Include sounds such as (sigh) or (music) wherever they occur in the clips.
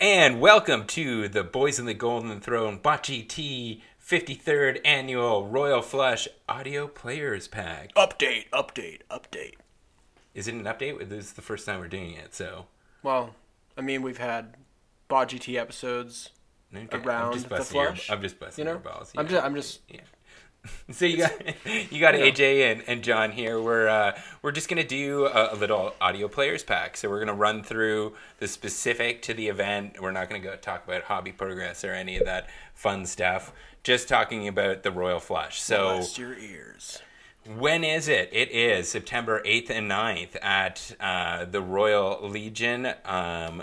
And welcome to the Boys in the Golden Throne Bot GT 53rd Annual Royal Flush Audio Players Pack. Update, update, update. Is it an update? This is the first time we're doing it, so. Well, I mean, we've had Bot GT episodes Okay, around the busting your- flush. I'm just busting you know, your balls. I'm just, I'm just. Yeah. (laughs) So you got you got. AJ and, and John here. We're uh, we're just gonna do a, a little audio players pack. So we're gonna run through the specific to the event. We're not gonna go talk about hobby progress or any of that fun stuff. Just talking about the Royal Flush. So Blast your ears. when is it? It is September 8th and 9th at uh, the Royal Legion, um,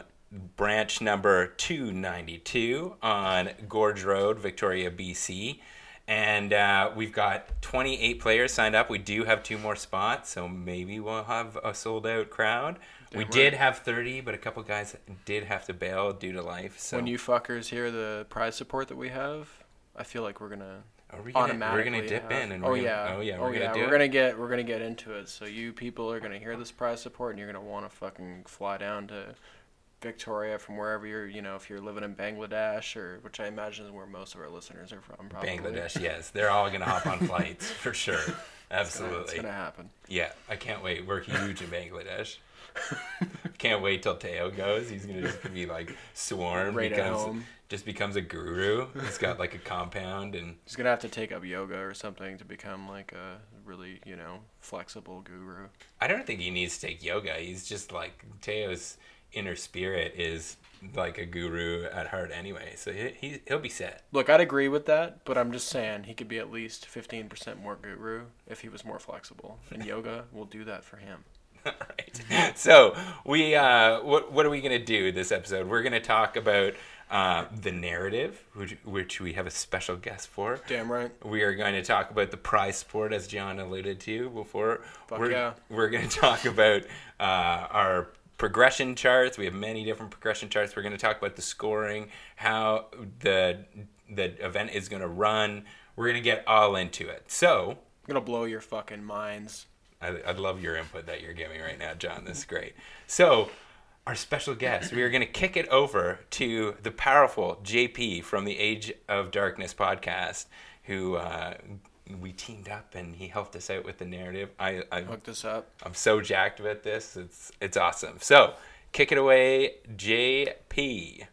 branch number 292 on Gorge Road, Victoria, BC. And uh, we've got 28 players signed up. We do have two more spots, so maybe we'll have a sold out crowd. we Damn did have 30, but a couple guys did have to bail due to life. So When you fuckers hear the prize support that we have, I feel like we're gonna Are we gonna, we're automatically. gonna dip have- in and oh we're gonna, yeah, oh yeah, oh we're gonna yeah, we're it. gonna get we're gonna get into it. So you people are gonna hear this prize support, and you're gonna want to fucking fly down to Victoria from wherever you're. You know, if you're living in Bangladesh or which I imagine is where most of our listeners are from. Probably. Bangladesh, yes, they're all gonna hop on (laughs) flights for sure. It's gonna- Absolutely. it's gonna happen. Yeah, I can't wait. We're huge in Bangladesh. (laughs) can't wait till Teo goes. He's gonna just be like swarmed. Right at home. just becomes a guru. He's got like a compound and He's gonna have to take up yoga or something to become like a really, you know, flexible guru. I don't think he needs to take yoga. He's just like Teo's inner spirit is like a guru at heart anyway. So he, he he'll be set. Look, I'd agree with that, but I'm just saying he could be at least 15% more guru if he was more flexible. And (laughs) yoga will do that for him. right. So we uh, what what are we gonna do this episode? We're gonna talk about uh, the narrative, which which we have a special guest for. Damn right. We are going to talk about the prize sport, as John alluded to before. Fuck we're, yeah. we're going (laughs) to talk about uh, our progression charts. We have many different progression charts. We're going to talk about the scoring, how the the event is going to run. We're going to get all into it. So I'm gonna blow your fucking minds. I, I love your input that you're giving right now, John. This is great. So, our special guest, we are going to kick it over to the powerful JP from the Age of Darkness podcast, who uh, we teamed up and he helped us out with the narrative. I, I Hook this up. I'm so jacked about this. It's it's awesome. So, kick it away, JP.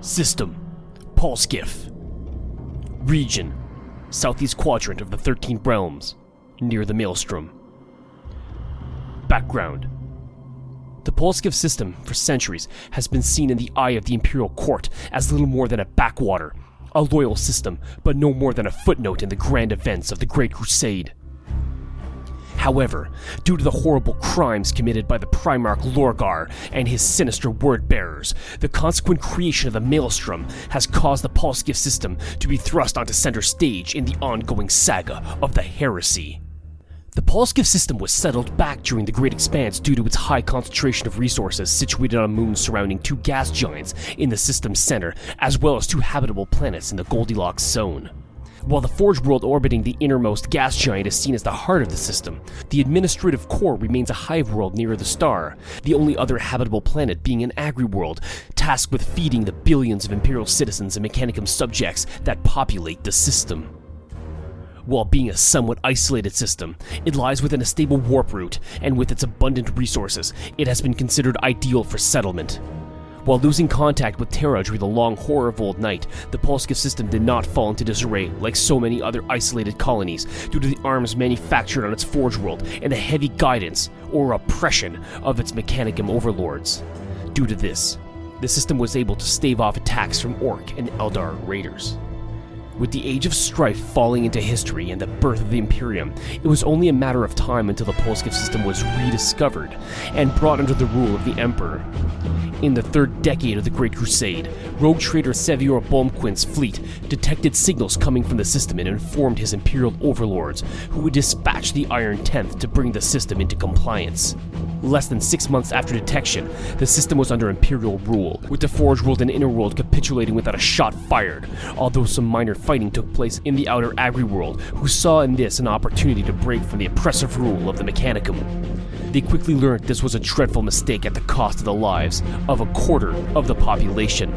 System Polskiff. Region Southeast quadrant of the 13 realms, near the Maelstrom. Background The Polskiff system, for centuries, has been seen in the eye of the Imperial Court as little more than a backwater, a loyal system, but no more than a footnote in the grand events of the Great Crusade. However, due to the horrible crimes committed by the Primarch Lorgar and his sinister word bearers, the consequent creation of the Maelstrom has caused the Polskiff system to be thrust onto center stage in the ongoing saga of the heresy. The Polskiff system was settled back during the Great Expanse due to its high concentration of resources situated on moons surrounding two gas giants in the system's center, as well as two habitable planets in the Goldilocks zone. While the Forge world orbiting the innermost gas giant is seen as the heart of the system, the administrative core remains a hive world nearer the star, the only other habitable planet being an agri world, tasked with feeding the billions of Imperial citizens and Mechanicum subjects that populate the system. While being a somewhat isolated system, it lies within a stable warp route, and with its abundant resources, it has been considered ideal for settlement. While losing contact with Terra during the long horror of Old Night, the Polskiff system did not fall into disarray like so many other isolated colonies due to the arms manufactured on its forge world and the heavy guidance or oppression of its Mechanicum overlords. Due to this, the system was able to stave off attacks from Orc and Eldar raiders. With the Age of Strife falling into history and the birth of the Imperium, it was only a matter of time until the Polskiff system was rediscovered and brought under the rule of the Emperor. In the third decade of the Great Crusade, rogue trader Sevior Bolmquin's fleet detected signals coming from the system and informed his Imperial overlords, who would dispatch the Iron Tenth to bring the system into compliance. Less than six months after detection, the system was under Imperial rule, with the Forge World and Inner World capitulating without a shot fired, although some minor fighting took place in the Outer Agri World, who saw in this an opportunity to break from the oppressive rule of the Mechanicum. They quickly learned this was a dreadful mistake at the cost of the lives of a quarter of the population.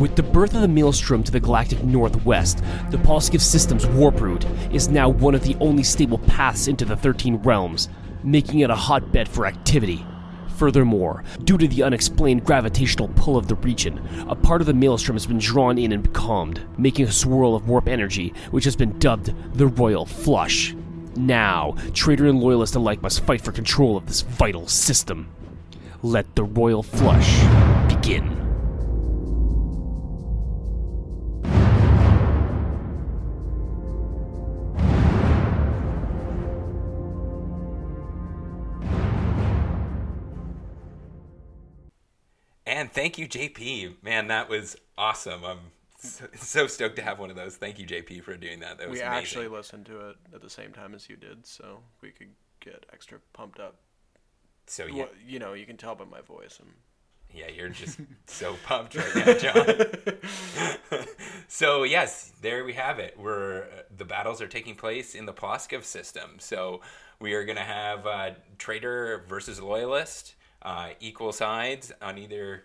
With the birth of the Maelstrom to the galactic northwest, the Polskiff system's warp route is now one of the only stable paths into the 13 realms, making it a hotbed for activity. Furthermore, due to the unexplained gravitational pull of the region, a part of the Maelstrom has been drawn in and calmed, making a swirl of warp energy, which has been dubbed the Royal Flush. Now, traitor and loyalist alike must fight for control of this vital system. Let the Royal Flush begin. And thank you, JP. Man, that was awesome. I'm so, so stoked to have one of those. Thank you, JP, for doing that. That was we amazing. actually listened to it at the same time as you did, so we could get extra pumped up. so yeah, Well, you know, you can tell by my voice. And yeah, you're just so pumped right now, John. (laughs) (laughs) so yes, there we have it. We're the battles are taking place in the Ploskov system. So we are going to have uh, traitor versus loyalist, uh, equal sides on either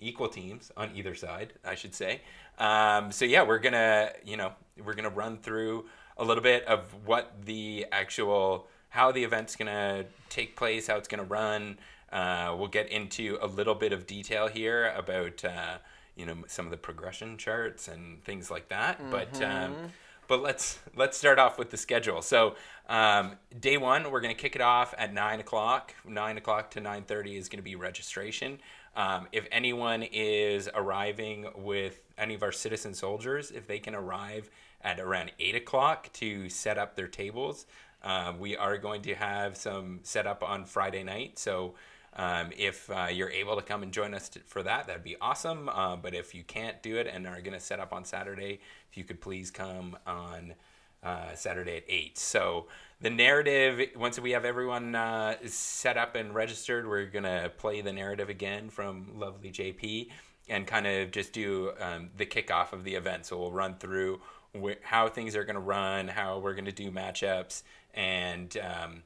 equal teams on either side, I should say. Um, so yeah, we're gonna you know we're gonna run through a little bit of what the actual how the event's gonna take place, how it's gonna run. Uh, we'll get into a little bit of detail here about uh, you know some of the progression charts and things like that. But um, but let's let's start off with the schedule. So um, day one, we're going to kick it off at nine o'clock. Nine o'clock to nine thirty is going to be registration. Um, if anyone is arriving with any of our citizen soldiers, if they can arrive at around eight o'clock to set up their tables, uh, we are going to have some set up on Friday night. So um, if uh, you're able to come and join us for that, that'd be awesome. Uh, but if you can't do it and are going to set up on Saturday, if you could please come on uh, Saturday at 8. So the narrative, once we have everyone uh, set up and registered, we're going to play the narrative again from lovely JP and kind of just do um, the kickoff of the event. So we'll run through wh- how things are going to run, how we're going to do matchups, and um,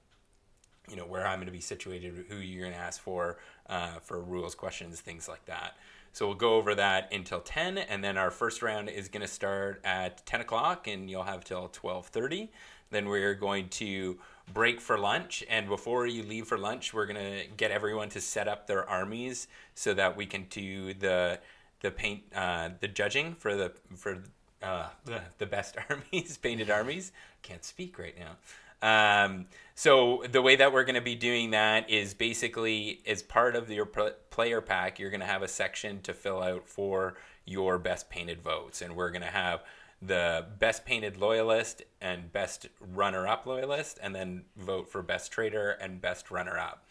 you know where I'm going to be situated, who you're going to ask for uh, for rules, questions, things like that. So we'll go over that until 10, and then our first round is going to start at 10 o'clock, and you'll have till 12:30. Then we're going to break for lunch, and before you leave for lunch, we're going to get everyone to set up their armies so that we can do the the paint uh, the judging for the for uh, the, the best (laughs) armies, painted armies. Can't speak right now. Um, so the way that we're going to be doing that is basically as part of your pl- player pack, you're going to have a section to fill out for your best painted votes, and we're going to have the best painted loyalist and best runner up loyalist, and then vote for best trader and best runner up.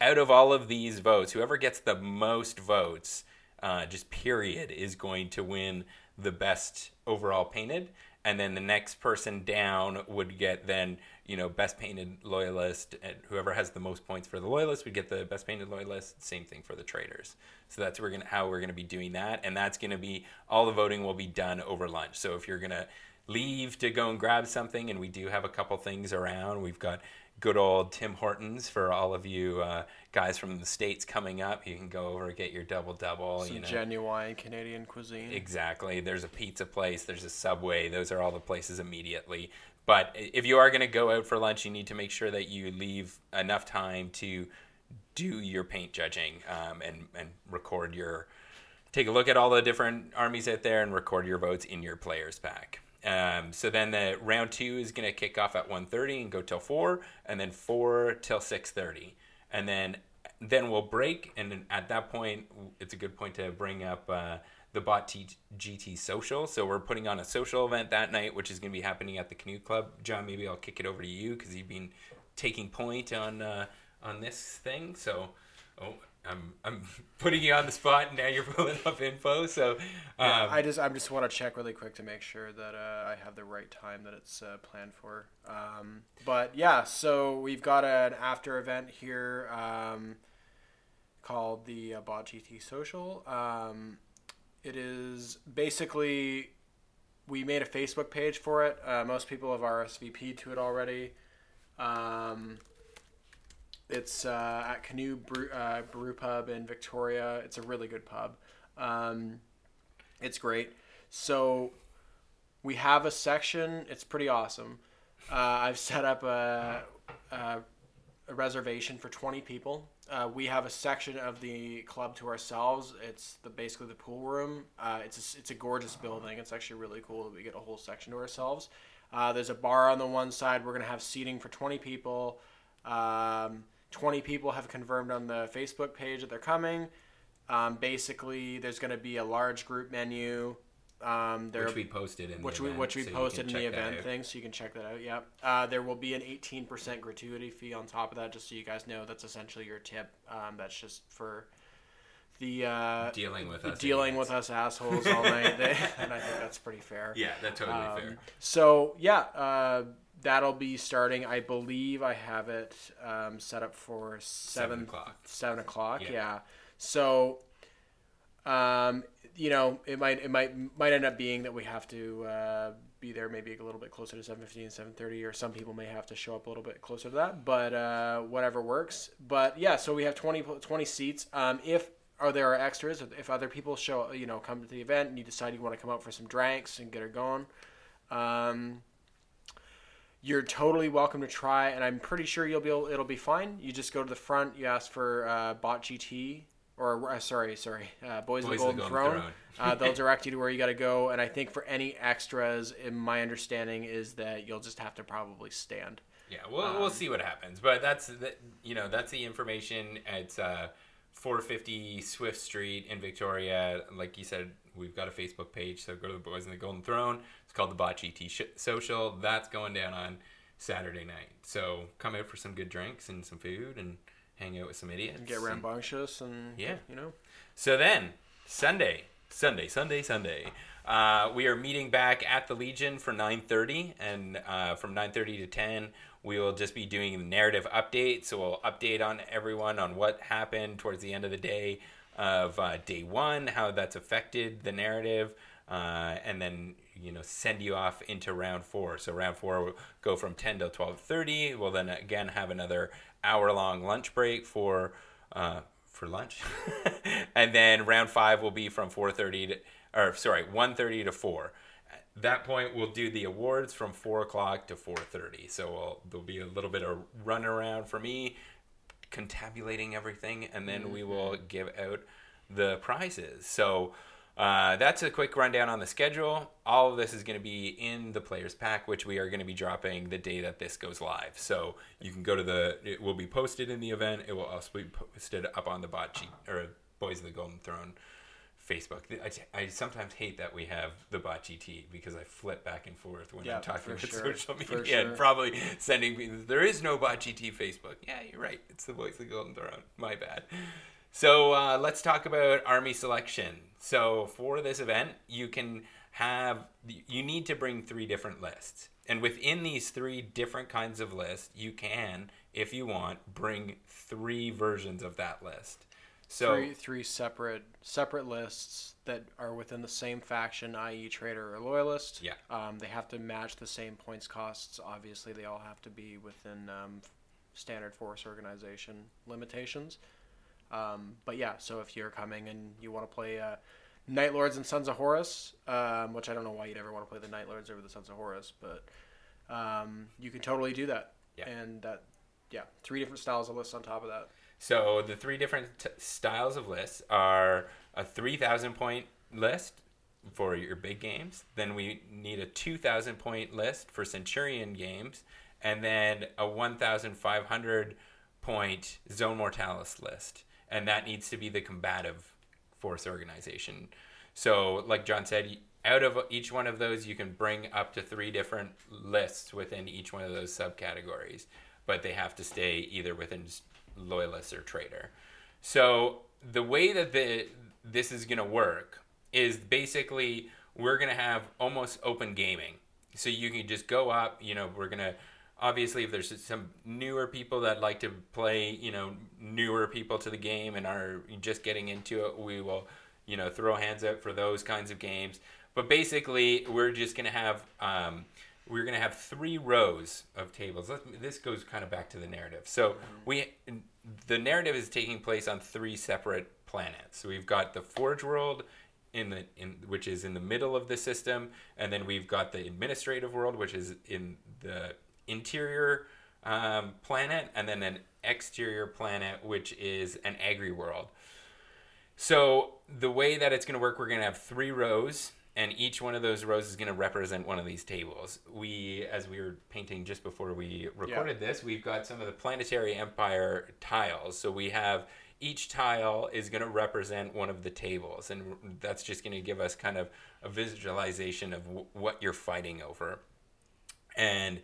Out of all of these votes, whoever gets the most votes, uh, just period, is going to win the best overall painted, and then the next person down would get then you know best painted loyalist, and whoever has the most points for the loyalist would get the best painted loyalist. Same thing for the traders. So that's we're gonna how we're gonna be doing that, and that's gonna be all the voting will be done over lunch. So if you're gonna leave to go and grab something, and we do have a couple things around, we've got good old Tim Hortons for all of you uh, guys from the states coming up. You can go over and get your double double. some You know, genuine Canadian cuisine. Exactly. There's a pizza place, there's a Subway. Those are all the places immediately. But if you are going to go out for lunch, you need to make sure that you leave enough time to do your paint judging um, and, and record your. Take a look at all the different armies out there and record your votes in your players pack. Um, so then the round two is going to kick off at 1.30 and go till 4, and then 4 till 6.30. And then then we'll break, and at that point, it's a good point to bring up uh, the Bot GT Social. So we're putting on a social event that night, which is going to be happening at the Canoe Club. John, maybe I'll kick it over to you because you've been taking point on uh, on this thing. So, oh, I'm I'm (laughs) putting you on the spot, and now you're (laughs) pulling up info. So, um, Yeah, I just I just want to check really quick to make sure that uh, I have the right time that it's uh, planned for. Um, but yeah, so we've got an after event here um, called the uh, Bot GT Social. Um, it is basically we made a Facebook page for it. Uh, most people have RSVP'd to it already. It's uh, at Canoe Brew, uh, Brew Pub in Victoria. It's a really good pub. Um, it's great. So we have a section. It's pretty awesome. Uh, I've set up a, a, a reservation for 20 people. Uh, we have a section of the club to ourselves. It's the basically the pool room. Uh, it's a, it's a gorgeous building. It's actually really cool that we get a whole section to ourselves. Uh, there's a bar on the one side. We're gonna have seating for 20 people. Um, 20 people have confirmed on the Facebook page that they're coming. Um, basically, there's going to be a large group menu. Um, there, which we posted in which the we event, which we so posted in the event thing, so you can check that out. Yep. Uh, there will be an 18% gratuity fee on top of that, just so you guys know. That's essentially your tip. Um, that's just for the uh, Dealing with us, dealing idiots. with us assholes all night, (laughs) (laughs) and I think that's pretty fair. Yeah, that's totally Um, fair. So yeah, uh, that'll be starting. I believe I have it um, set up for seven, Seven o'clock. Seven o'clock. Yeah. Yeah. So, um, you know, it might it might might end up being that we have to uh, be there maybe a little bit closer to 7.15 7.30 or some people may have to show up a little bit closer to that but uh, whatever works but yeah so we have 20, 20 seats um, if are there are extras if other people show you know come to the event and you decide you want to come out for some drinks and get her going um, you're totally welcome to try, and I'm pretty sure you'll be able, it'll be fine. You just go to the front, you ask for uh, Bot GT, or uh, sorry, sorry, uh, Boys, of the Golden, the Golden Throne. Throne. (laughs) uh, they'll direct you to where you got to go, and I think for any extras, in my understanding is that you'll just have to probably stand. Yeah, we'll Um, we'll see what happens, but that's the, you know that's the information. It's uh, 450 Swift Street in Victoria. Like you said, we've got a Facebook page, so go to the Boys in the Golden Throne. Called the GT Sh- Social. That's going down on Saturday night. So come out for some good drinks and some food and hang out with some idiots. And get and- rambunctious, and Yeah. you know, So then, Sunday, Sunday, Sunday, Sunday, uh, we are meeting back at the Legion for 9:30, and uh, from 9:30 to 10, we will just be doing the narrative update. So we'll update on everyone on what happened towards the end of the day of uh, day one, how that's affected the narrative, uh, and then you know send you off into round four. So round four will go from 10 till 12:30. We'll then again have another hour-long lunch break for. Uh, for lunch. (laughs) and then round five will be from 4.30 to, or sorry, 1.30 to 4. At that point, we'll do the awards from 4 o'clock to 4.30. So we'll, there'll be a little bit of run around for me, contabulating everything, and then we will give out the prizes. So uh, that's a quick rundown on the schedule. All of this is going to be in the players pack, which we are going to be dropping the day that this goes live. So you can go to the. It will be posted in the event. It will also be posted up on the bot GT or Boys of the Golden Throne Facebook. I, I sometimes hate that we have the bot GT because I flip back and forth when Yeah, I'm talking about sure, social media and probably sending me. There is no bot GT Facebook. Yeah, you're right. It's the Boys of the Golden Throne. My bad. So uh, let's talk about army selection. So for this event, you can have you need to bring three different lists, and within these three different kinds of lists, you can, if you want, bring three versions of that list. So three three separate separate lists that are within the same faction, i.e., traitor or loyalist. Yeah. Um, they have to match the same points costs. Obviously, they all have to be within um, standard force organization limitations. Um, but yeah, so if you're coming and you want to play uh, Night Lords and Sons of Horus, um, which I don't know why you'd ever want to play the Night Lords over the Sons of Horus, but um, you can totally do that. Yeah. And that, yeah, three different styles of lists on top of that. So the three different t- styles of lists are a 3,000 point list for your big games. Then we need a 2,000 point list for Centurion games, and then a 1,500 point Zone Mortalis list. And that needs to be the combative force organization. So, like John said, out of each one of those, you can bring up to three different lists within each one of those subcategories, but they have to stay either within loyalist or traitor. So the way that the this is going to work is basically we're going to have almost open gaming. So you can just go up, you know, we're going to obviously if there's some newer people that like to play, you know, newer people to the game and are just getting into it, we will, you know, throw hands up for those kinds of games. But basically, we're just going to have um, we're going to have three rows of tables. Let this goes kind of back to the narrative. So we the narrative is taking place on three separate planets. So we've got the Forge world in the in which is in the middle of the system, and then we've got the administrative world, which is in the interior um, planet, and then an exterior planet, which is an agri world. So the way that it's going to work, we're going to have three rows, and each one of those rows is going to represent one of these tables. We, as we were painting just before we recorded this, we've got some of the planetary empire tiles. So we have each tile is going to represent one of the tables, and that's just going to give us kind of a visualization of w- what you're fighting over. And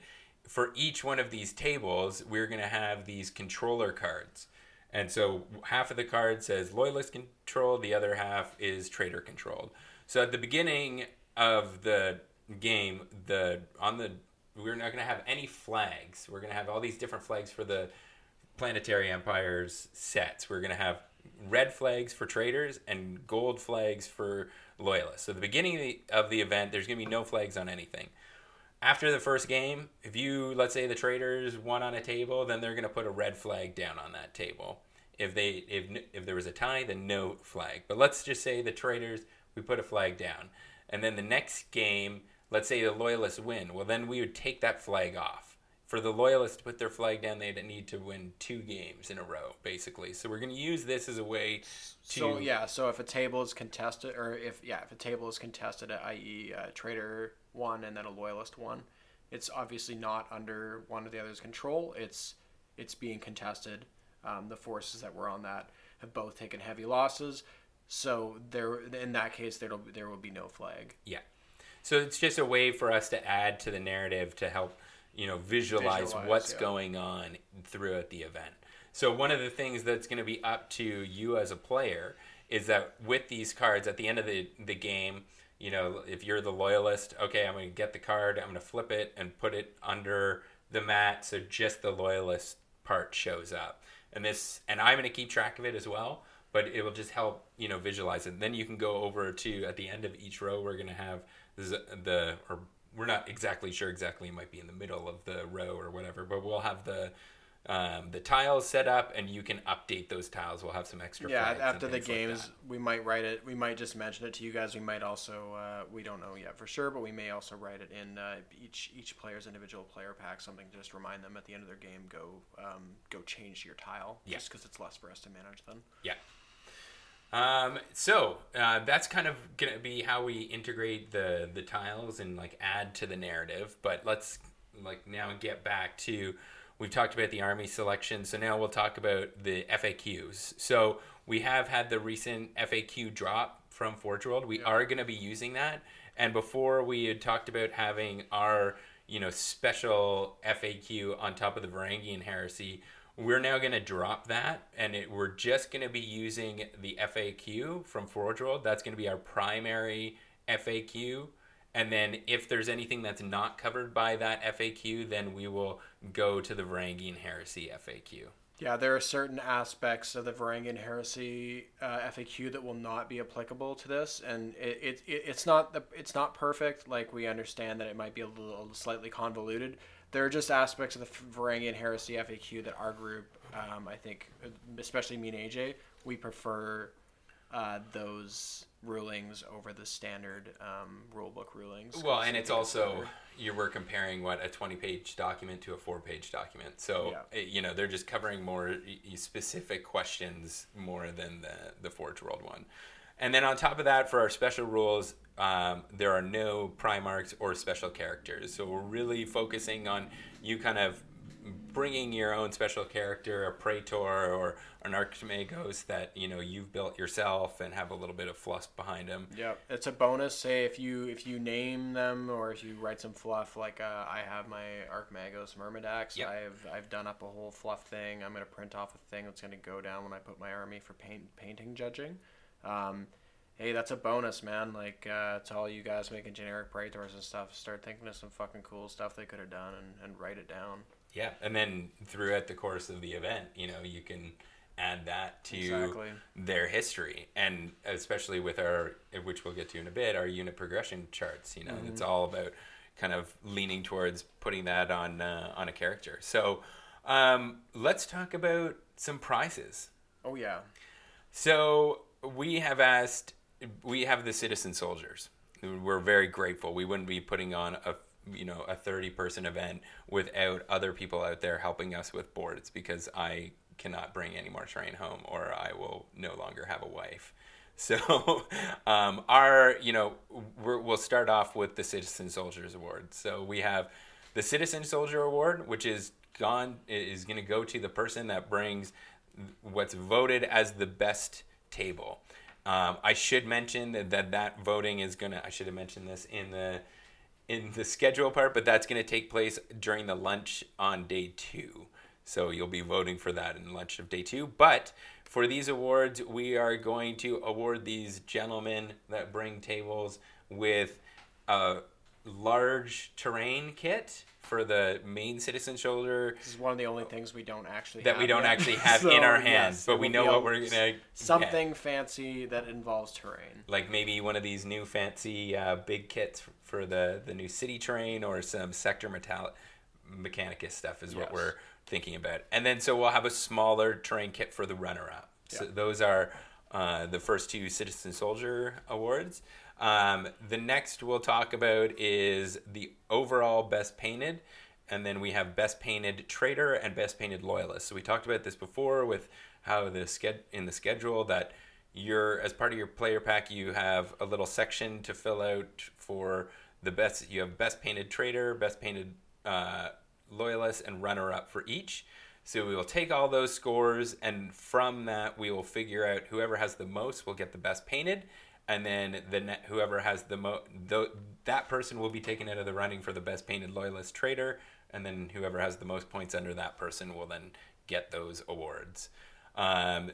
for each one of these tables, we're going to have these controller cards. And so half of the card says loyalist control, the other half is traitor controlled. So at the beginning of the game, the on the we're not going to have any flags. We're going to have all these different flags for the planetary empires sets. We're going to have red flags for traitors and gold flags for loyalists. So the beginning of the, of the event, there's going to be no flags on anything after the first game, if you let's say the traders won on a table, then they're going to put a red flag down on that table. If they if if there was a tie, then no flag. But let's just say the traders we put a flag down, and then the next game, let's say the loyalists win. Well, then we would take that flag off. For the loyalists to put their flag down, they'd need to win two games in a row, basically. So we're going to use this as a way to So yeah, so if a table is contested, or if yeah, if a table is contested, i.e., a traitor one and then a loyalist one, it's obviously not under one of the other's control. It's it's being contested. Um, the forces that were on that have both taken heavy losses, so there in that case there will there will be no flag. Yeah. So it's just a way for us to add to the narrative to help, you know, visualize, Visualize, what's yeah. going on throughout the event. So one of the things that's going to be up to you as a player is that with these cards at the end of the, the game, you know, if you're the loyalist, okay, I'm going to get the card, I'm going to flip it and put it under the mat so just the loyalist part shows up. And this and I'm going to keep track of it as well, but it will just help, you know, visualize it. Then you can go over to at the end of each row we're going to have the or we're not exactly sure exactly it might be in the middle of the row or whatever, but we'll have the um, the tiles set up and you can update those tiles. We'll have some extra Yeah, after the things like games, we might write it. We might just mention it to you guys. We might also, uh, we don't know yet for sure, but we may also write it in uh, each each player's individual player pack. Something to just remind them at the end of their game, go um, go change your tile, Yeah. just because it's less for us to manage then. Yeah. Um, so uh, that's kind of gonna be how we integrate the the tiles and like add to the narrative. But let's like now get back to we've talked about the army selection. So now we'll talk about the FAQs. So we have had the recent FAQ drop from Forge World. We are going to be using that. And before we had talked about having our you know special FAQ on top of the Varangian heresy we're now going to drop that and it, we're just going to be using the FAQ from Forge World. That's going to be our primary FAQ. And then if there's anything that's not covered by that FAQ, then we will go to the Varangian Heresy FAQ. Yeah, there are certain aspects of the Varangian Heresy uh, FAQ that will not be applicable to this, and it, it, it it's not the it's not perfect. Like we understand that it might be a little slightly convoluted. There are just aspects of the Varangian Heresy FAQ that our group, um, I think, especially me and AJ, we prefer uh, those rulings over the standard um, rulebook rulings. Well, and it's also better. you were comparing what a 20 page document to a 4 page document. So, Yeah. eh, you know, they're just covering more specific questions more than the the Forge World one. And then on top of that, for our special rules, um, there are no Primarchs or special characters. So we're really focusing on you kind of bringing your own special character, a Praetor or an Archimagos that you know you've built yourself and have a little bit of fluff behind them. Yep, it's a bonus. Say if you if you name them or if you write some fluff, like uh, I have my Archimagos Myrmidax. Yep. I've I've done up a whole fluff thing. I'm gonna print off a thing that's gonna go down when I put my army for paint painting judging. Um, hey, that's a bonus, man. Like uh, to all you guys making generic Praetors and stuff, start thinking of some fucking cool stuff they could have done and, and write it down. Yeah, and then throughout the course of the event, you know, you can add that to Exactly. their history, and especially with our, which we'll get to in a bit, our unit progression charts. You know, Mm-hmm. it's all about kind of leaning towards putting that on uh, on a character. So um, let's talk about some prizes. Oh yeah, So we have asked, we have the citizen soldiers. We're very grateful. We wouldn't be putting on a you know a 30 person event without other people out there helping us with boards because I cannot bring any more train home or I will no longer have a wife. (laughs) So um, our you know we're, we'll start off with the citizen soldiers award. So we have the citizen soldier award, which is gone is going to go to the person that brings what's voted as the best table. Um, I should mention that, that that voting is gonna. I should have mentioned this in the in the schedule part, but that's gonna take place during the lunch on day two. So you'll be voting for that in lunch of day two. But for these awards, we are going to award these gentlemen that bring tables with a large terrain kit for the main citizen soldier this is one of the only things we don't actually that have we don't yet. actually have (laughs) So, in our yes, hands, but we know what we're gonna get. something fancy that involves terrain. like maybe one of these new fancy uh, big kits for the the new city train or some sector metallic mechanicus stuff is what we're thinking about and then so we'll have a smaller terrain kit for the runner up so Yeah. those are uh, the first two citizen soldier awards um, the next we'll talk about is the overall best painted and then we have best painted trader and best painted loyalist. So we talked about this before with how the in the schedule that you're as part of your player pack you have a little section to fill out for the best you have best painted trader best painted uh, loyalist and runner up for each. So we will take all those scores and from that we will figure out whoever has the most will get the best painted and then the ne- whoever has the most that person will be taken out of the running for the best painted loyalist trader and then whoever has the most points under that person will then get those awards um,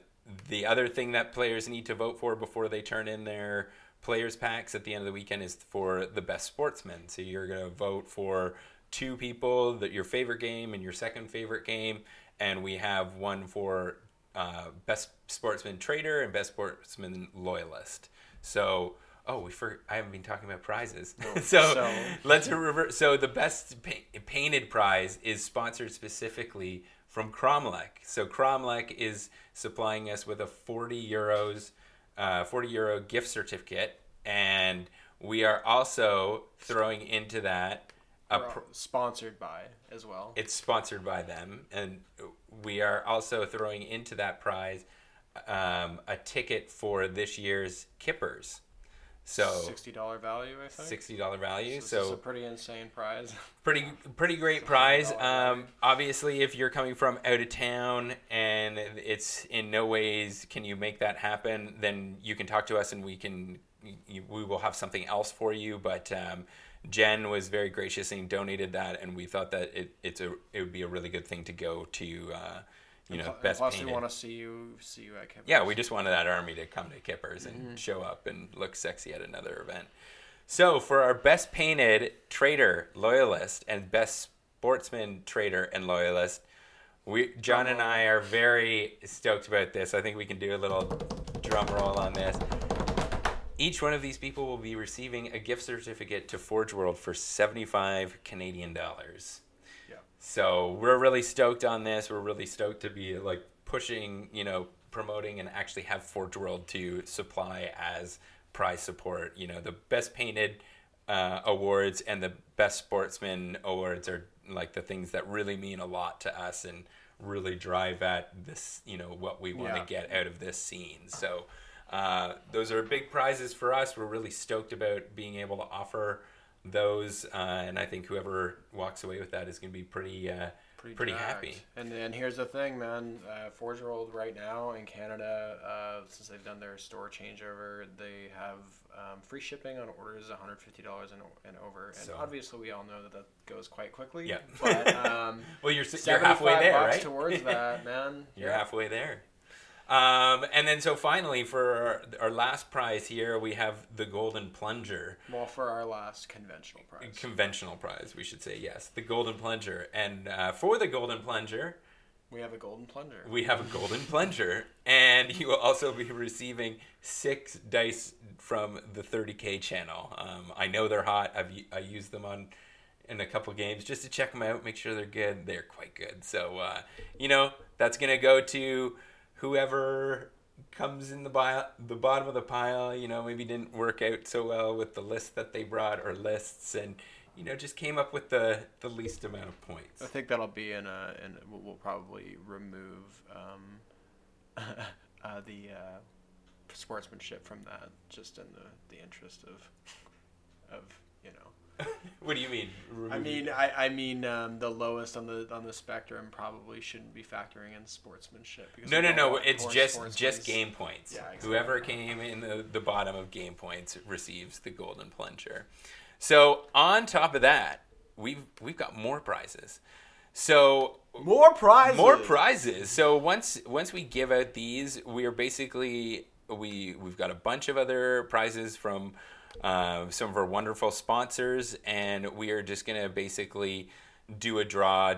the other thing that players need to vote for before they turn in their players packs at the end of the weekend is for the best sportsman. So you're going to vote for two people that your favorite game and your second favorite game, and we have one for uh, best sportsman trader and best sportsman loyalist. So. Oh, we for I haven't been talking about prizes. (laughs) so, so- let's reverse. So the best pa- painted prize is sponsored specifically from Kromlech. So Kromlech is supplying us with a 40 euros, uh, 40 euro gift certificate, and we are also throwing into that a. Pr- sponsored by as well. it's sponsored by them, and we are also throwing into that prize um, a ticket for this year's Kippers. So sixty dollar value, I think. sixty dollar value. So, So, it's a pretty insane prize. (laughs) pretty pretty great prize. $100 Um, obviously, if you're coming from out of town and it's in no ways can you make that happen, then you can talk to us and we can we will have something else for you. But um, Jen was very gracious and donated that, and we thought that it it's a it would be a really good thing to go to. Uh, you know, best Plus, painted. we want to see you see you at Kippers. Yeah, we just wanted that army to come to Kippers and mm-hmm. show up and look sexy at another event. So, for our best painted traitor loyalist, and best sportsman, traitor and loyalist, we John and I are very stoked about this. I think we can do a little drum roll on this. Each one of these people will be receiving a gift certificate to Forge World for 75 Canadian dollars. So we're really stoked on this. We're really stoked to be like pushing, you know, promoting and actually have Forge World to supply as prize support. You know, the best painted uh, awards and the best sportsman awards are like the things that really mean a lot to us and really drive at this, you know, what we want to Yeah. get out of this scene. So uh, those are big prizes for us. We're really stoked about being able to offer those, uh, and I think whoever walks away with that is going to be pretty uh, pretty jacked. happy. And then here's the thing, man. Uh, Forge World right now in Canada, uh, since they've done their store changeover, they have um, free shipping on orders $150 and, and over. And So- obviously, we all know that that goes quite quickly. Yeah. But um, (laughs) Well, you're you're halfway there, right? towards that, man. (laughs) You're Yeah. halfway there. Um, and then so finally for our, our last prize here, we have the golden plunger. Well, for our last conventional prize. Conventional prize, we should say yes, the golden plunger. And uh, for the golden plunger, We have a golden plunger. we have a golden plunger, and you will also be receiving six dice from the 30k channel. Um, I know they're hot. I've I used them on in a couple games just to check them out, make sure they're good. They're quite good. So uh, you know that's gonna go to whoever comes in the bio, the bottom of the pile. You know maybe didn't work out so well with the list that they brought or lists and. You know, just came up with the, the least amount of points. I think that'll be in a, and we'll, probably remove um, (laughs) uh, the uh, sportsmanship from that, just in the, the interest of, of you know. (laughs) What do you mean? I mean, I, I mean, um, the lowest on the on the spectrum probably shouldn't be factoring in sportsmanship. No, no, no. It's just just game points. Yeah, exactly. Whoever came in the, the bottom of game points receives the golden plunger. So on top of that, we've we've got more prizes. So More prizes. more prizes. So once once we give out these, we are basically we we've got a bunch of other prizes from uh, some of our wonderful sponsors, and we are just gonna basically do a draw.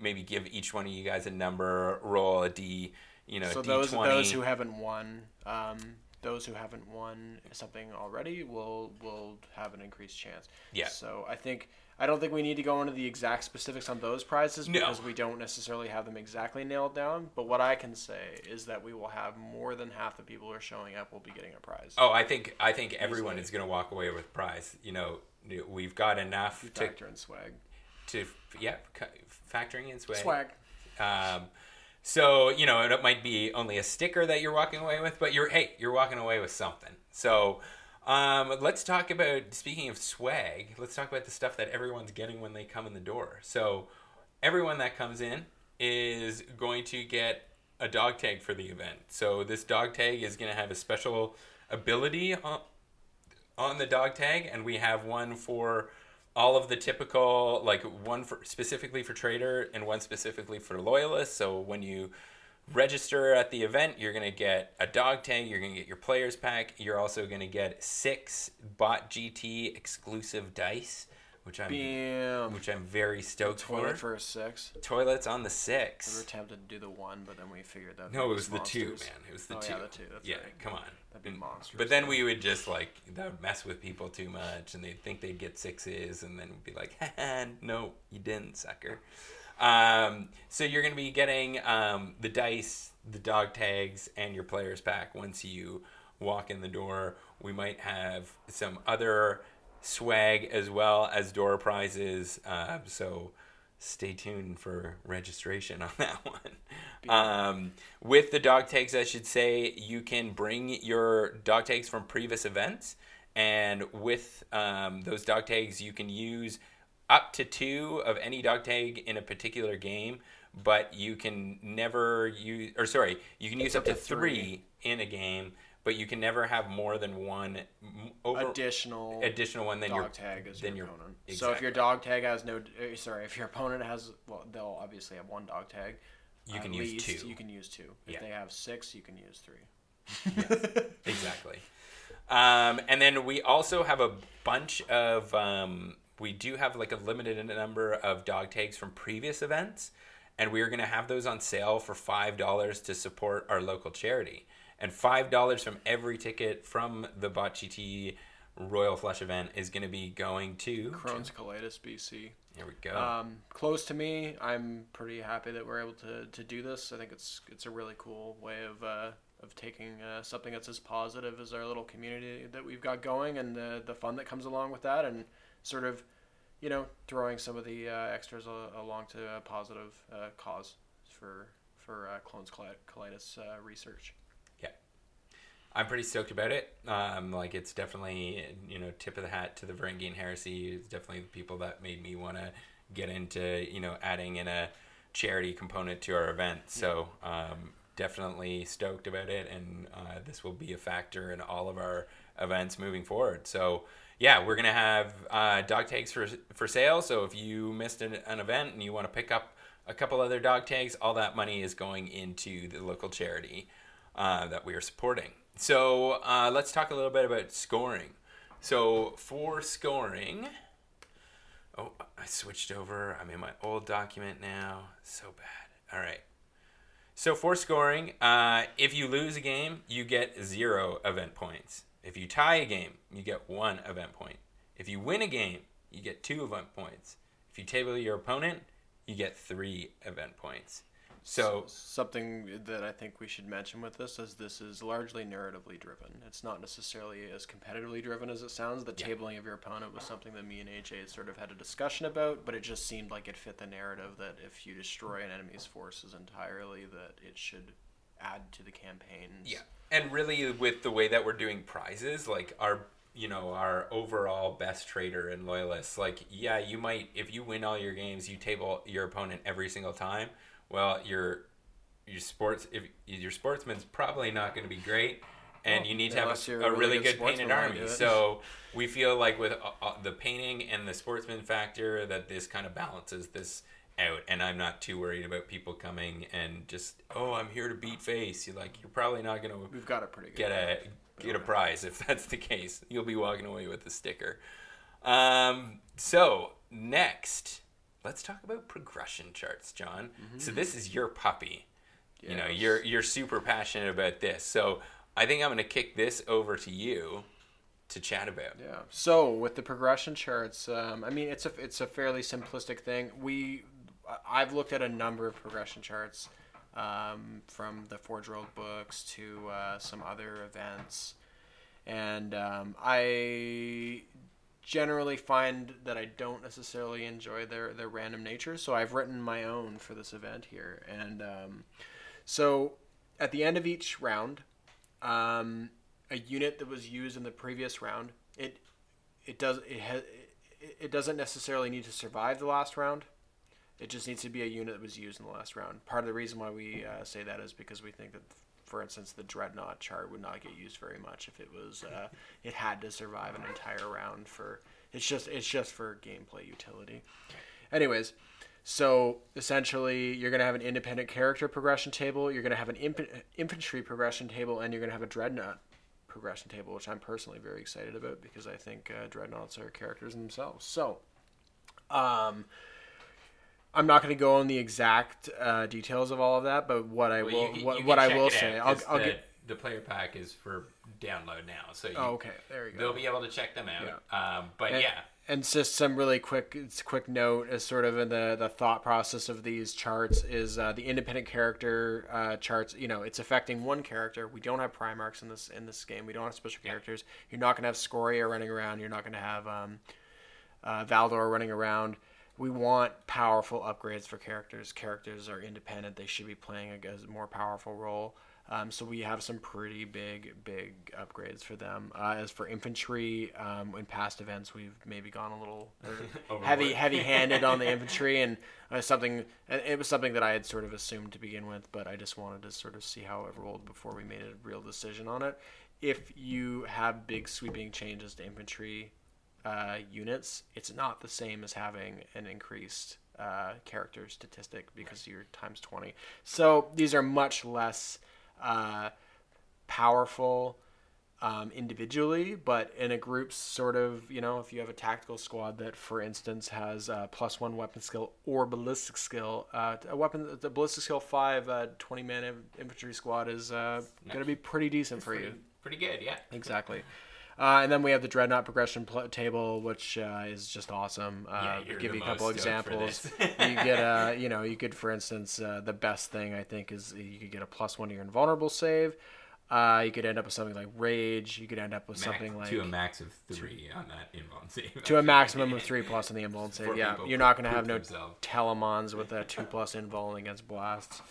Maybe give each one of you guys a number, roll a d. You know, So d20. those those who haven't won, um, those who haven't won something already will will have an increased chance. Yeah. So I think I don't think we need to go into the exact specifics on those prizes No. because we don't necessarily have them exactly nailed down. But what I can say is that we will have more than half the people who are showing up will be getting a prize. Oh, I think I think everyone Easily. is gonna walk away with prize. You know, we've got enough to Factor in swag. to yeah, factoring in swag. Swag. Um, so you know it might be only a sticker that you're walking away with, but you're hey, you're walking away with something. So um, let's talk about speaking of swag. Let's talk about the stuff that everyone's getting when they come in the door. So everyone that comes in is going to get a dog tag for the event. So this dog tag is going to have a special ability on, on the dog tag, and we have one for all of the typical, like one for specifically for trader and one specifically for loyalists. So when you register at the event, you're going to get a dog tag, you're going to get your players pack, you're also going to get six Bot GT exclusive dice, which I'm Bam. which I'm very stoked Toilet for. for a six. Toilets on the six. We were tempted to do the one, but then we figured that No, it was the two, man. It was the oh, two. Yeah, the two. That's yeah, right. come on. That'd be monstrous. But then we would just like that would mess with people too much, and they'd think they'd get sixes, and then we'd be like, (laughs) "No, you didn't, sucker." Um, so you're going to be getting um, the dice, the dog tags, and your players pack once you walk in the door. We might have some other swag as well as door prizes. Uh, so stay tuned for registration on (laughs) that one. Um, with the dog tags, I should say you can bring your dog tags from previous events, and with um, those dog tags, you can use up to two of any dog tag in a particular game. But you can never use, or sorry, you can use up to three in a game, but you can never have more than one over additional additional one than dog your tag as than your your- opponent. So if your dog tag has no, uh, sorry, if your opponent has, well, they'll obviously have one dog tag. You can use two. You can use two. If Yeah. they have six, you can use three. (laughs) exactly. Um, and then we also have a bunch of um, we do have like a limited number of dog tags from previous events, and we are going to have those on sale for five dollars to support our local charity, and five dollars from every ticket from the GT Royal Flush event is going to be going to Crohn's colitis, BC. Here we go. Um, close to me. I'm pretty happy that we're able to, to do this. I think it's it's a really cool way of uh, of taking uh, something that's as positive as our little community that we've got going, and the the fun that comes along with that, and sort of, you know, throwing some of the uh, extras along to a positive uh, cause for for uh, Crohn's colitis uh, research. I'm pretty stoked about it. Um, like it's definitely you know tip of the hat to the Varangian heresy. It's definitely the people that made me want to get into you know adding in a charity component to our event. So um, definitely stoked about it, and uh, this will be a factor in all of our events moving forward. So yeah, we're gonna have uh, dog tags for for sale. So if you missed an, an event and you want to pick up a couple other dog tags, all that money is going into the local charity uh, that we are supporting. So uh, let's talk a little bit about scoring. So for scoring, oh, I switched over. I'm in my old document now. So bad. All right. So for scoring, uh, if you lose a game, you get zero event points. If you tie a game, you get one event point. If you win a game, you get two event points. If you table your opponent, you get three event points. So something that I think we should mention with this is this is largely narratively driven. It's not necessarily as competitively driven as it sounds. The Yeah. tabling of your opponent was something that me and AJ sort of had a discussion about, but it just seemed like it fit the narrative that if you destroy an enemy's forces entirely, that it should add to the campaigns. Yeah, and really with the way that we're doing prizes, like our you know our overall best trader and loyalists, like yeah, you might if you win all your games, you table your opponent every single time. Well, your your sports if your sportsman's probably not going to be great. And Well, you need to have a, a a really really good good painted army. So we feel like with uh, uh, the painting and the sportsman factor that this kind of balances this out and i'm not too worried about people coming and just oh i'm here to beat face you're like you're probably not going to We've got it pretty good. get a get a prize if (laughs) that's the case you'll be walking away with a sticker um, so next let's talk about progression charts john. So this is your puppy. You know you're you're super passionate about this. So i think i'm going to kick this over to you to chat about. Yeah. So with the progression charts, um, I mean, it's a it's a fairly simplistic thing. We, I've looked at a number of progression charts, um, from the Forge World books to uh, some other events, and um, I generally find that I don't necessarily enjoy their their random nature. So I've written my own for this event here, and um, so at the end of each round. Um, a unit that was used in the previous round. It it does it has it, doesn't necessarily need to survive the last round. It just needs to be a unit that was used in the last round. Part of the reason why we uh, say that is because we think that, for instance, the dreadnought chart would not get used very much if it was uh, it had to survive an entire round for. It's just it's just for gameplay utility. Anyways, so essentially, you're going to have an independent character progression table. You're going to have an inf- infantry progression table, and you're going to have a dreadnought progression table, which I'm personally very excited about because I think uh, dreadnoughts are characters in themselves. So, um, I'm not going to go on the exact uh, details of all of that, but what I Well, will can- what, what I will say, I'll, I'll the, get. the player pack is for download now, so you, Oh, okay, there you go. they'll be able to check them out. Um, but And- yeah, and just some really quick quick note as sort of in the the thought process of these charts is uh, the independent character uh, charts you know it's affecting one character. We don't have primarchs in this in this game. We don't have special characters. You're not going to have scoria running around. You're not going to have um, uh, valdor running around we want powerful upgrades for characters characters are independent they should be playing a, a more powerful role um, so we have some pretty big, big upgrades for them. Uh, as for infantry, um, in past events, we've maybe gone a little (laughs) heavy, heavy-handed on the (laughs) infantry, and uh, something. It was something that I had sort of assumed to begin with, but I just wanted to sort of see how it rolled before we made a real decision on it. If you have big sweeping changes to infantry uh, units, it's not the same as having an increased uh, character statistic because you're times 20. So these are much less uh, powerful um, individually, but in a group, sort of, you know, if you have a tactical squad that, for instance, has uh, plus one weapon skill or ballistic skill, uh, a weapon, the ballistic skill five, uh, 20 man infantry squad is uh, going to be pretty decent for you. pretty, pretty good. Yeah. Exactly. Uh, and then we have the dreadnought progression pl- table, which uh, is just awesome. Uh, Yeah, give you a couple most stoked for examples. (laughs) you get a, (laughs) you know, you could, for instance, uh, the best thing I think is you could get a plus one to your invulnerable save. Uh, you could end up with something like rage. You could end up with Max- something like to a max of three on that invuln save. (laughs) to a maximum of three plus on the invuln save. For Yeah, you're not going to have no themselves. telemons with a two plus invuln against blasts.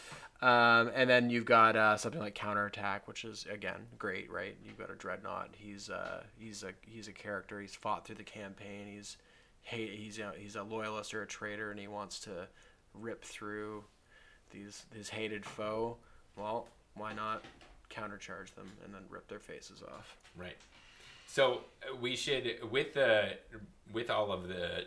Um, and then you've got uh, something like counterattack, which is again great, right? You've got a dreadnought. He's uh, he's a he's a character. He's fought through the campaign. He's he's a, he's a loyalist or a traitor, and he wants to rip through these his hated foe, well, why not countercharge them and then rip their faces off? Right. So uh, we should with the with all of the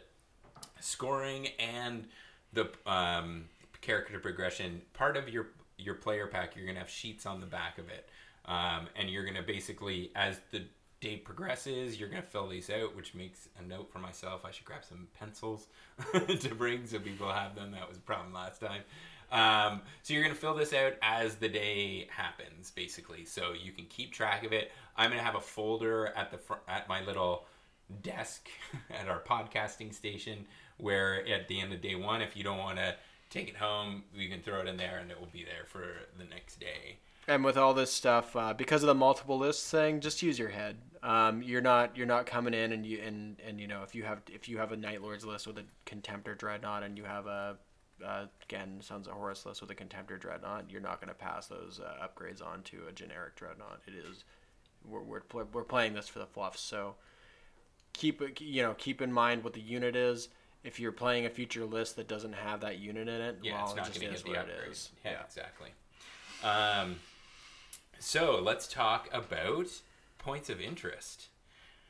scoring and the um, character progression. Part of your your player pack, you're gonna have sheets on the back of it, um, and you're gonna basically as the day progresses, you're gonna fill these out. Which makes a note for myself. I should grab some pencils (laughs) to bring so people have them. That was a problem last time. Um, so you're gonna fill this out as the day happens, basically. So you can keep track of it. I'm gonna have a folder at the fr- at my little desk (laughs) at our podcasting station where at the end of day one, if you don't want to take it home, you can throw it in there and it will be there for the next day. And with all this stuff, uh, because of the multiple lists thing, just use your head. Um, you're not you're not coming in and you and, and you know if you have if you have a Night Lords list with a Contemptor Dreadnought and you have a uh, again Sons of Horus list with a Contemptor Dreadnought, you're not going to pass those uh, upgrades on to a generic Dreadnought. It is we're, we're, we're playing this for the fluff, so keep you know keep in mind what the unit is. If you're playing a future list that doesn't have that unit in it, Yeah, well, it's it not just going to get the upgrade. is. Yeah, exactly. Um, so let's talk about points of interest.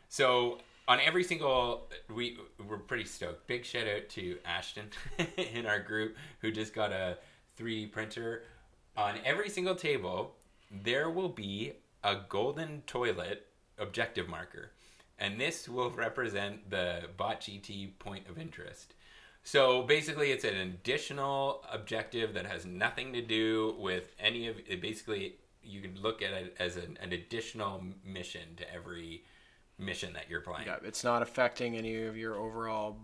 So on every single, we we're pretty stoked. Big shout out to Ashton (laughs) in our group who just got a 3D printer. On every single table, there will be a golden toilet objective marker, and this will represent the Bot GT point of interest. So basically, it's an additional objective that has nothing to do with any of it. Basically, you can look at it as an, an additional mission to every mission that you're playing. Yeah, it's not affecting any of your overall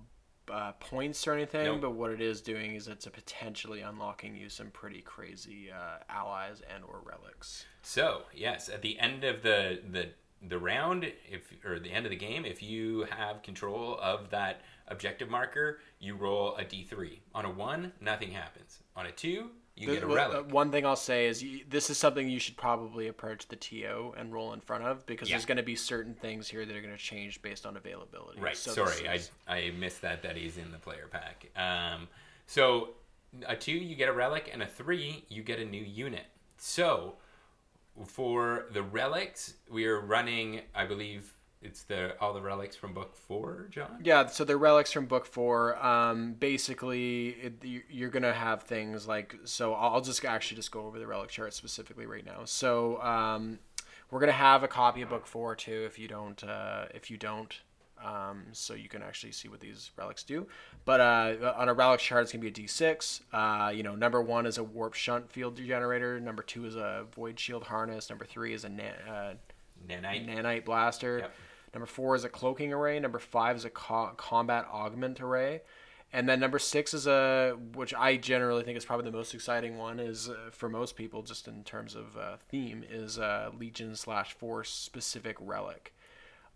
uh, points or anything, Nope. but what it is doing is it's a potentially unlocking you some pretty crazy uh, allies and or relics. So yes, at the end of the the the round, if or the end of the game, if you have control of that objective marker, you roll a d3. On a one, nothing happens. On a two, you The- get a relic. uh, one thing I'll say is you, this is something you should probably approach the TO and roll in front of because Yeah. there's going to be certain things here that are going to change based on availability. Right. So Sorry, this I I missed that that he's in the player pack. Um, so a two, you get a relic, and a three, you get a new unit. So for the relics, we are running. I believe it's the all the relics from book four, John. Yeah, so the relics from book four. Um, basically, it, you- you're gonna have things like. So I'll just actually just go over the relic chart specifically right now. So um, we're gonna have a copy of book four too. If you don't, uh, if you don't, um, so you can actually see what these relics do. But uh, on a relic chart, it's gonna be a D6. Uh, you know, number one is a warp shunt field generator. Number two is a void shield harness. Number three is a na- uh, Nanite. nanite blaster. Yep. Number four is a cloaking array. Number five is a co- combat augment array. And then number six is a, which I generally think is probably the most exciting one, is uh, for most people, just in terms of uh, theme, is a Legion slash Force specific relic.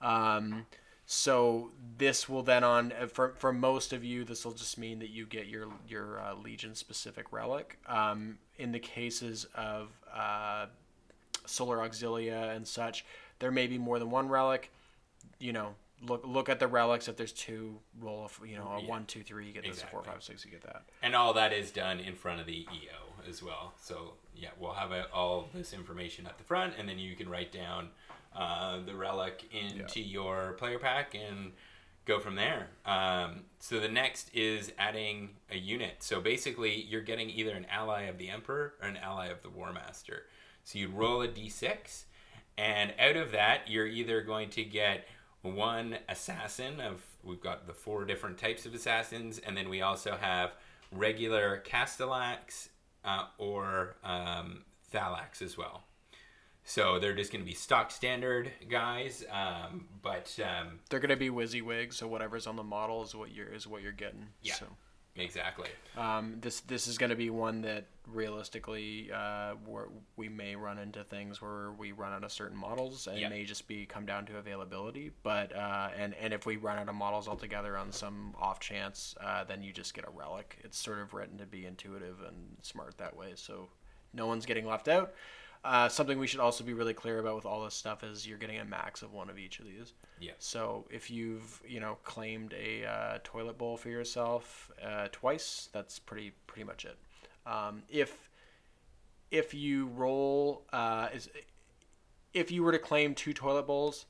Um, so this will then on uh, for for most of you, this will just mean that you get your your uh, Legion specific relic. Um, in the cases of uh, Solar Auxilia and such, there may be more than one relic. You know, look look at the relics. If there's two, roll a, you know a Yeah. one, two, three. You get this. A four, Exactly. five, six. You get that. And all that is done in front of the TO as well. So yeah, we'll have uh all this information at the front, and then you can write down uh, the relic into your player pack and go from there. Um, so the next is adding a unit. So basically, you're getting either an ally of the Emperor or an ally of the War Master. So you roll a d6, and out of that, you're either going to get one assassin of we've got the four different types of assassins, and then we also have regular Castellax uh, or um, Thalax as well. So they're just going to be stock standard guys, um, but um, They're gonna be WYSIWYG, so whatever's on the model is what you're is what you're getting. Yeah. So. exactly. Um, this this is going to be one that realistically uh, we're, may run into things where we run out of certain models, and Yeah. it may just be come down to availability. But uh, and and if we run out of models altogether on some off chance, uh, then you just get a relic. It's sort of written to be intuitive and smart that way, so no one's getting left out. Uh, something we should also be really clear about with all this stuff is you're getting a max of one of each of these. Yeah. So if you've you know claimed a uh, toilet bowl for yourself uh, twice, that's pretty pretty much it. Um, if if you roll uh, is if you were to claim two toilet bowls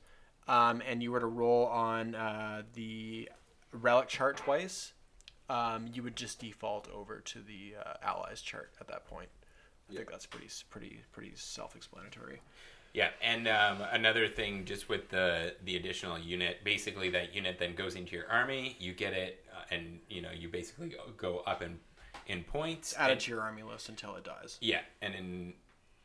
um, and you were to roll on uh, the relic chart twice, um, you would just default over to the uh, allies chart at that point. I think that's pretty pretty pretty self-explanatory. Yeah, and um, another thing, just with the the additional unit, basically that unit then goes into your army. You get it, uh, and you know you basically go, go up in in points. Add and- it to your army list until it dies. Yeah, and in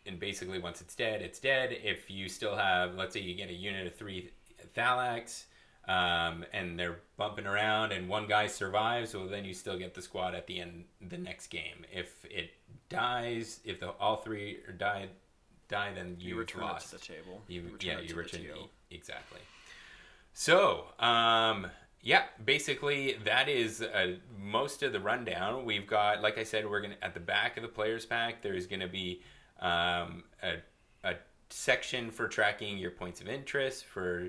and basically once it's dead, it's dead. If you still have, let's say you get a unit of three Thalax, um, and they're bumping around, and one guy survives, well then you still get the squad at the end the next game. If it dies, if the all three are died die, then you, You return lost. to the table. You, return yeah, you return exactly. So, um, yeah, basically that is uh, most of the rundown. We've got, like I said, we're gonna at the back of the players pack. There's gonna be um, a, a section for tracking your points of interest, for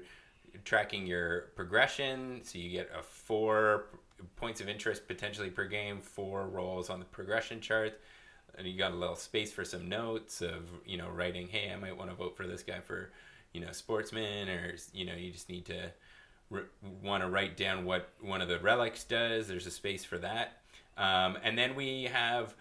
tracking your progression. So you get a four points of interest potentially per game, four rolls on the progression chart. And you got a little space for some notes of, you know, writing, hey, I might want to vote for this guy for, you know, sportsman, or, you know, you just need to r- want to write down what one of the relics does. There's a space for that. Um, and then we have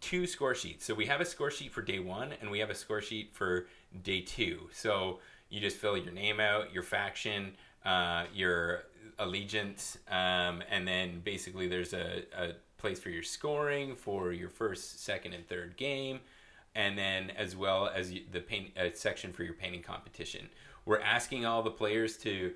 two score sheets. So we have a score sheet for day one, and we have a score sheet for day two. So you just fill your name out, your faction, uh, your allegiance, um, and then basically there's a, a place for your scoring for your first, second, and third game, and then as well as the paint a section for your painting competition. We're asking all the players to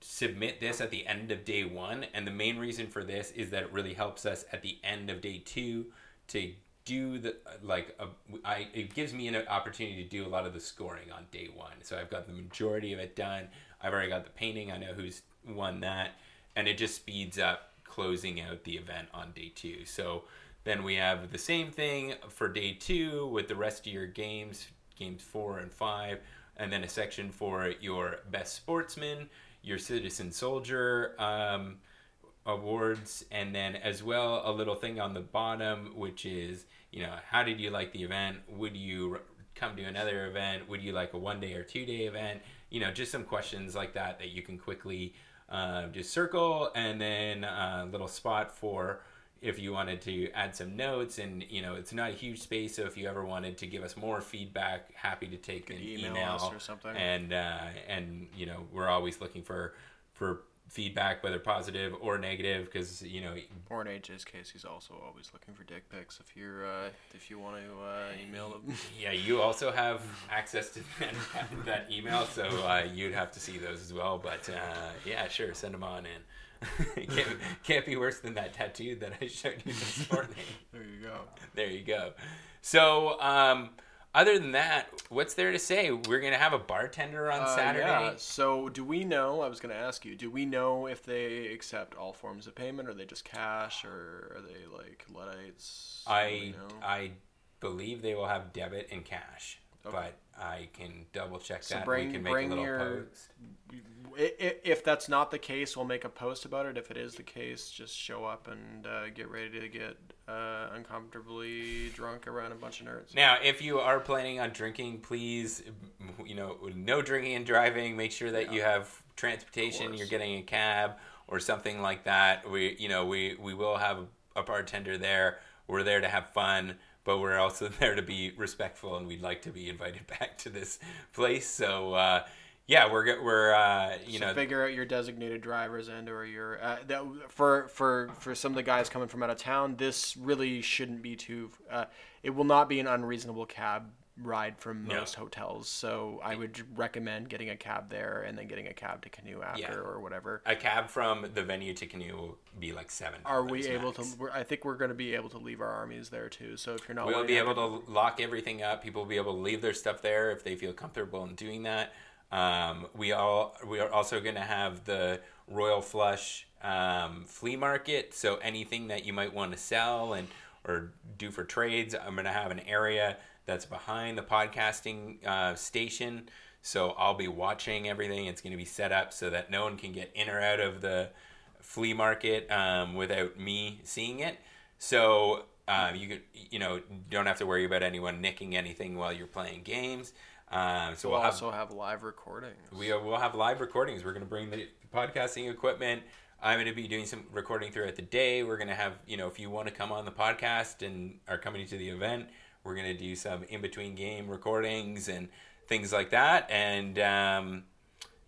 submit this at the end of day one, and the main reason for this is that it really helps us at the end of day two to do the like a, I it gives me an opportunity to do a lot of the scoring on day one. So I've got the majority of it done. I've already got the painting. I know who's won that, and it just speeds up closing out the event on day two. So then we have the same thing for day two with the rest of your games, games four and five, and then a section for your best sportsman, your citizen soldier. Um, awards and then as well a little thing on the bottom which is you know how did you like the event? Would you come to another event? Would you like a one day or two day event? You know just some questions like that that you can quickly uh, just circle and then a little spot for if you wanted to add some notes and you know it's not a huge space so if you ever wanted to give us more feedback happy to take an email email, us or something. and uh, and you know we're always looking for for feedback whether positive or negative because you know Or in AJ's case, he's also always looking for dick pics. If you're uh, if you want to uh, email them. (laughs) yeah you also have access to (laughs) that, that email so uh, you'd have to see those as well but uh, yeah sure send them on in (laughs) can't, can't be worse than that tattoo that i showed you this morning there you go. there you go so um, other than that what's there to say we're gonna have a bartender on Uh, saturday yeah. So, do we know? I was going to ask you. Do we know if they accept all forms of payment? Are they just cash, or are they like Luddites? I? I believe they will have debit and cash, Okay. but I can double check So that. bring- we can make a little your- post. If that's not the case, we'll make a post about it. If it is the case, just show up and uh, get ready to get uh, uncomfortably drunk around a bunch of nerds. Now, if you are planning on drinking, please, you know, no drinking and driving. Make sure that you have transportation. You're getting a cab or something like that. We, you know, we we will have a bartender there. We're there to have fun, but we're also (laughs) there to be respectful, and we'd like to be invited (laughs) back to this place. So. Uh, yeah, we're we're uh, you so know figure out your designated drivers and or your uh, that for for for some of the guys coming from out of town. This really shouldn't be too. Uh, it will not be an unreasonable cab ride from most hotels. So I would recommend getting a cab there and then getting a cab to canoe after Yeah. or whatever. a cab from the venue to canoe will be like seven. Are we able max. to? I think we're going to be able to leave our armies there too. So if you're not, We'll be able to lock everything up. People will be able to leave their stuff there if they feel comfortable in doing that. Um, we all we are also going to have the Royal Flush um, flea market. So anything that you might want to sell and or do for trades, I'm going to have an area that's behind the podcasting uh, station. So I'll be watching everything. It's going to be set up so that no one can get in or out of the flea market um, without me seeing it. So um, you could, you know, don't have to worry about anyone nicking anything while you're playing games. Um, so We'll, we'll have also have live recordings. we will have live recordings. We're going to bring the podcasting equipment. I'm going to be doing some recording throughout the day. We're going to have, you know, if you want to come on the podcast and are coming to the event, we're going to do some in between game recordings and things like that. And um,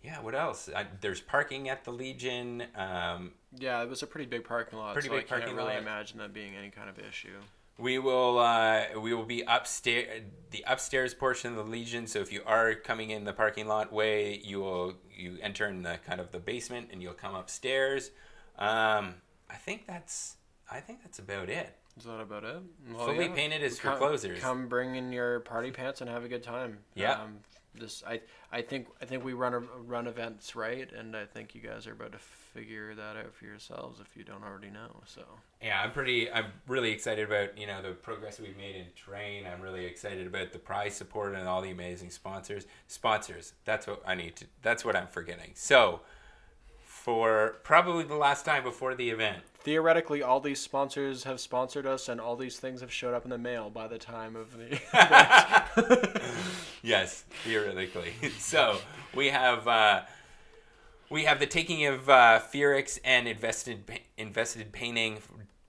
yeah, what else? I, there's parking at the Legion. Um, yeah, it was a pretty big parking lot. Pretty so big I can't really lot. imagine that being any kind of issue. We will uh, we will be upstairs the upstairs portion of the Legion. So if you are coming in the parking lot way, you will you enter in the kind of the basement and you'll come upstairs. Um, I think that's I think that's about it. Is that about it? Well, Fully painted is for come, closers. Come bring in your party pants and have a good time. Yeah. Um, this I I think I think we run a, run events right, and I think you guys are about to figure that out for yourselves if you don't already know. So Yeah, I'm pretty. I'm really excited about you know the progress we've made in train. I'm really excited about the prize support and all the amazing sponsors. Sponsors. That's what I need to. That's what I'm forgetting. So, for probably the last time before the event, theoretically, all these sponsors have sponsored us, and all these things have showed up in the mail by the time of the. (laughs) yes, theoretically. (laughs) so we have uh, we have the taking of uh, Fearix and invested invested painting.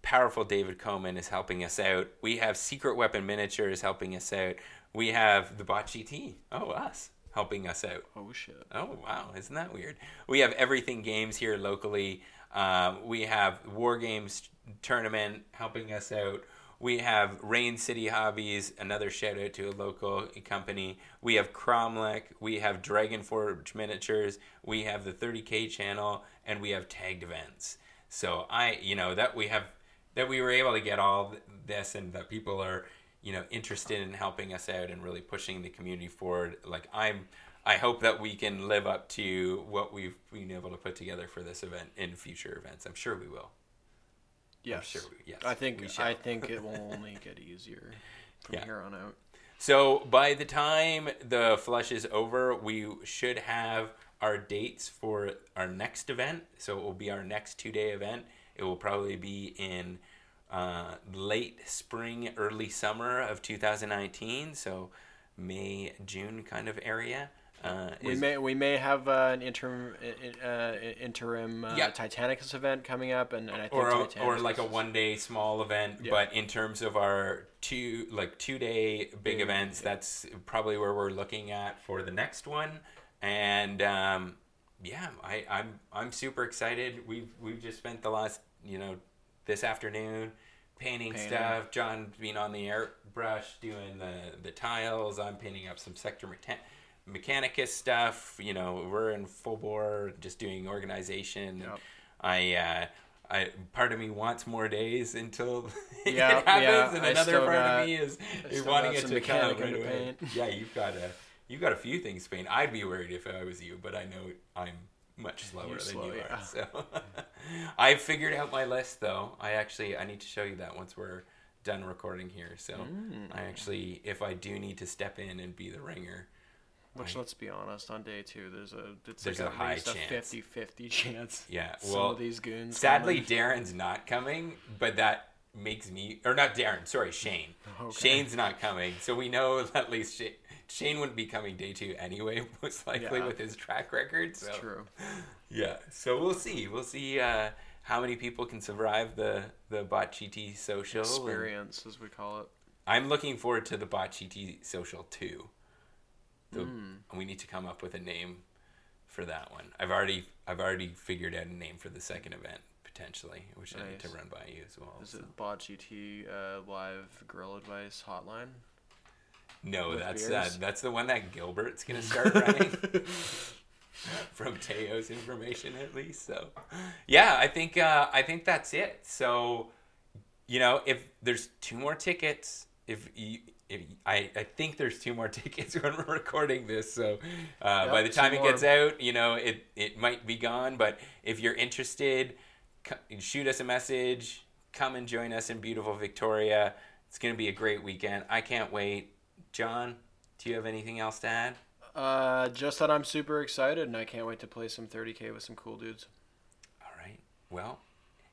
Powerful David Coleman is helping us out. We have Secret Weapon Miniatures helping us out. We have the Bot GT. Oh, us helping us out. oh shit! Oh wow, isn't that weird? We have everything games here locally. Um, we have War Games tournament helping us out. We have Rain City Hobbies, another shout out to a local company. We have Kromlech. We have Dragon Forge Miniatures. We have the 30K channel, and we have tagged events. So I, you know, that we have that we were able to get all this, and that people are, you know, interested in helping us out and really pushing the community forward. Like I'm, I hope that we can live up to what we've been able to put together for this event in future events. I'm sure we will. Yes, sure we- yes, I think. I think it will only (laughs) get easier from Yeah. here on out. So by the time the flush is over, we should have our dates for our next event. So it will be our next two day event. It will probably be in uh, late spring, early summer of 2019. So May, June kind of area. Uh, We is- may we may have uh, an interim uh, interim uh, Yeah. Titanicus event coming up, and, and I think or a, or Titanicus like a one day small event Yeah. but in terms of our two like two day big Yeah, events yeah. that's probably where we're looking at for the next one and um, yeah I, I'm I'm super excited we've we've just spent the last you know this afternoon painting, Painting. stuff John's been on the airbrush doing the the tiles I'm painting up some sector mechan- mechanicus stuff you know we're in full bore just doing organization Yep. I uh, I part of me wants more days until (laughs) it happens, yeah, and I another part got- of me is, is wanting it to come right away. Yeah, you've got a you've got a few things to paint. I'd be worried if I was you, but I know I'm much slower You're than slow, you yeah. are. So (laughs) I've figured out my list though. I actually I need to show you that once we're done recording here. So Mm. I actually if I do need to step in and be the ringer, Which I- let's be honest, on day two, there's a it's There's like a high chance. a (laughs) 50-50 chance. yeah. Some Well, of these goons. Sadly. Darren's not coming, but that makes me, or not Darren, sorry, Shane. (laughs) Okay. Shane's not coming, so we know (laughs) at least Shane, Shane wouldn't be coming day two anyway, most likely Yeah. with his track record. So. it's true. Yeah, so we'll see. We'll see uh, how many people can survive the the Bot GT social. and Experience, as we call it. I'm looking forward to the Bot social too. The, Hmm. We need to come up with a name for that one. I've already I've already figured out a name for the second event potentially, which I need to run by you as well. Is so. it Bot GT uh, live grill advice hotline? No, that's uh, beers? that's the one that Gilbert's gonna (laughs) start running. (laughs) From Teo's information, at least. So, yeah, I think uh, I think that's it. So, you know, if there's two more tickets, if you, if I, I think there's two more (laughs) tickets when we're recording this. So, uh, Yep, by the time it more. gets out, you know, it it might be gone. But if you're interested, shoot us a message. Come and join us in beautiful Victoria. It's gonna be a great weekend. I can't wait. John, do you have anything else to add? Uh, just that I'm super excited and I can't wait to play some 30k with some cool dudes. All right. Well,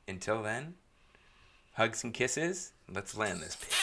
until then, hugs and kisses. Let's land this. Bitch.